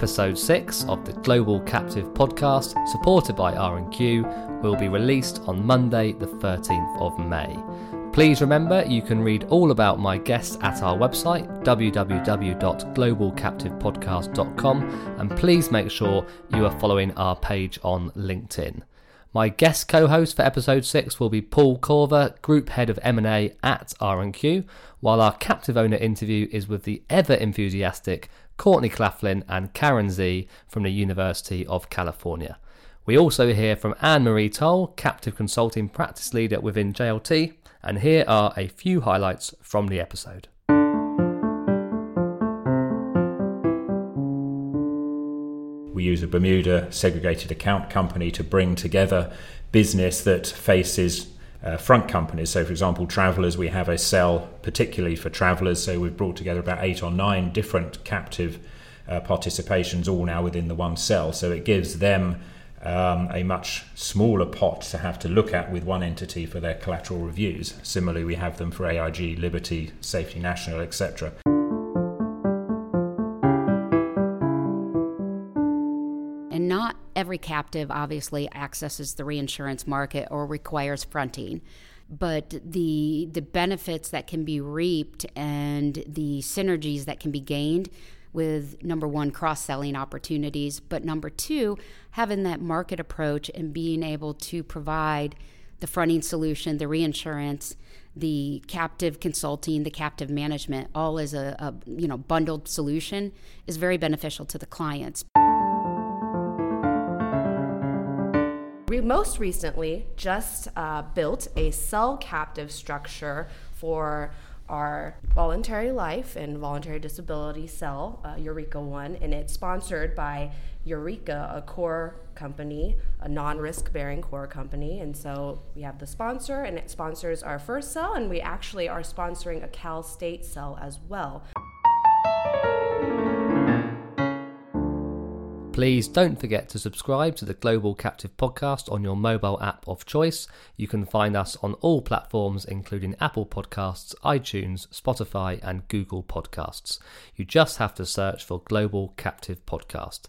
Episode 6 of the Global Captive podcast, supported by R&Q, will be released on Monday the 13th of May. Please remember you can read all about my guests at our website www.globalcaptivepodcast.com and please make sure you are following our page on LinkedIn. My guest co-host for episode 6 will be Paul Corver, Group Head of M&A at R&Q, while our captive owner interview is with the ever enthusiastic Courtney Claflin and Karen Z from the University of California. We also hear from Anne Marie Toll, Captive Consulting Practice Leader within JLT, and here are a few highlights from the episode. We use a Bermuda segregated account company to bring together business that faces uh, front companies. So, for example, travelers, we have a cell particularly for travelers. So, we've brought together about eight or nine different captive uh, participations, all now within the one cell. So, it gives them um, a much smaller pot to have to look at with one entity for their collateral reviews. Similarly, we have them for AIG, Liberty, Safety National, etc. every captive obviously accesses the reinsurance market or requires fronting but the the benefits that can be reaped and the synergies that can be gained with number one, cross selling opportunities, but number two, having that market approach and being able to provide the fronting solution, the reinsurance, the captive consulting, the captive management, all as a, a you know bundled solution is very beneficial to the clients. We most recently just uh, built a cell captive structure for our voluntary life and voluntary disability cell, uh, Eureka One, and it's sponsored by Eureka, a core company, a non risk bearing core company. And so we have the sponsor, and it sponsors our first cell, and we actually are sponsoring a Cal State cell as well. Please don't forget to subscribe to the Global Captive Podcast on your mobile app of choice. You can find us on all platforms, including Apple Podcasts, iTunes, Spotify, and Google Podcasts. You just have to search for Global Captive Podcast.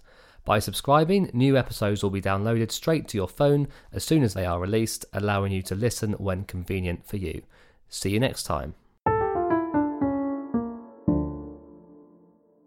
By subscribing, new episodes will be downloaded straight to your phone as soon as they are released, allowing you to listen when convenient for you. See you next time.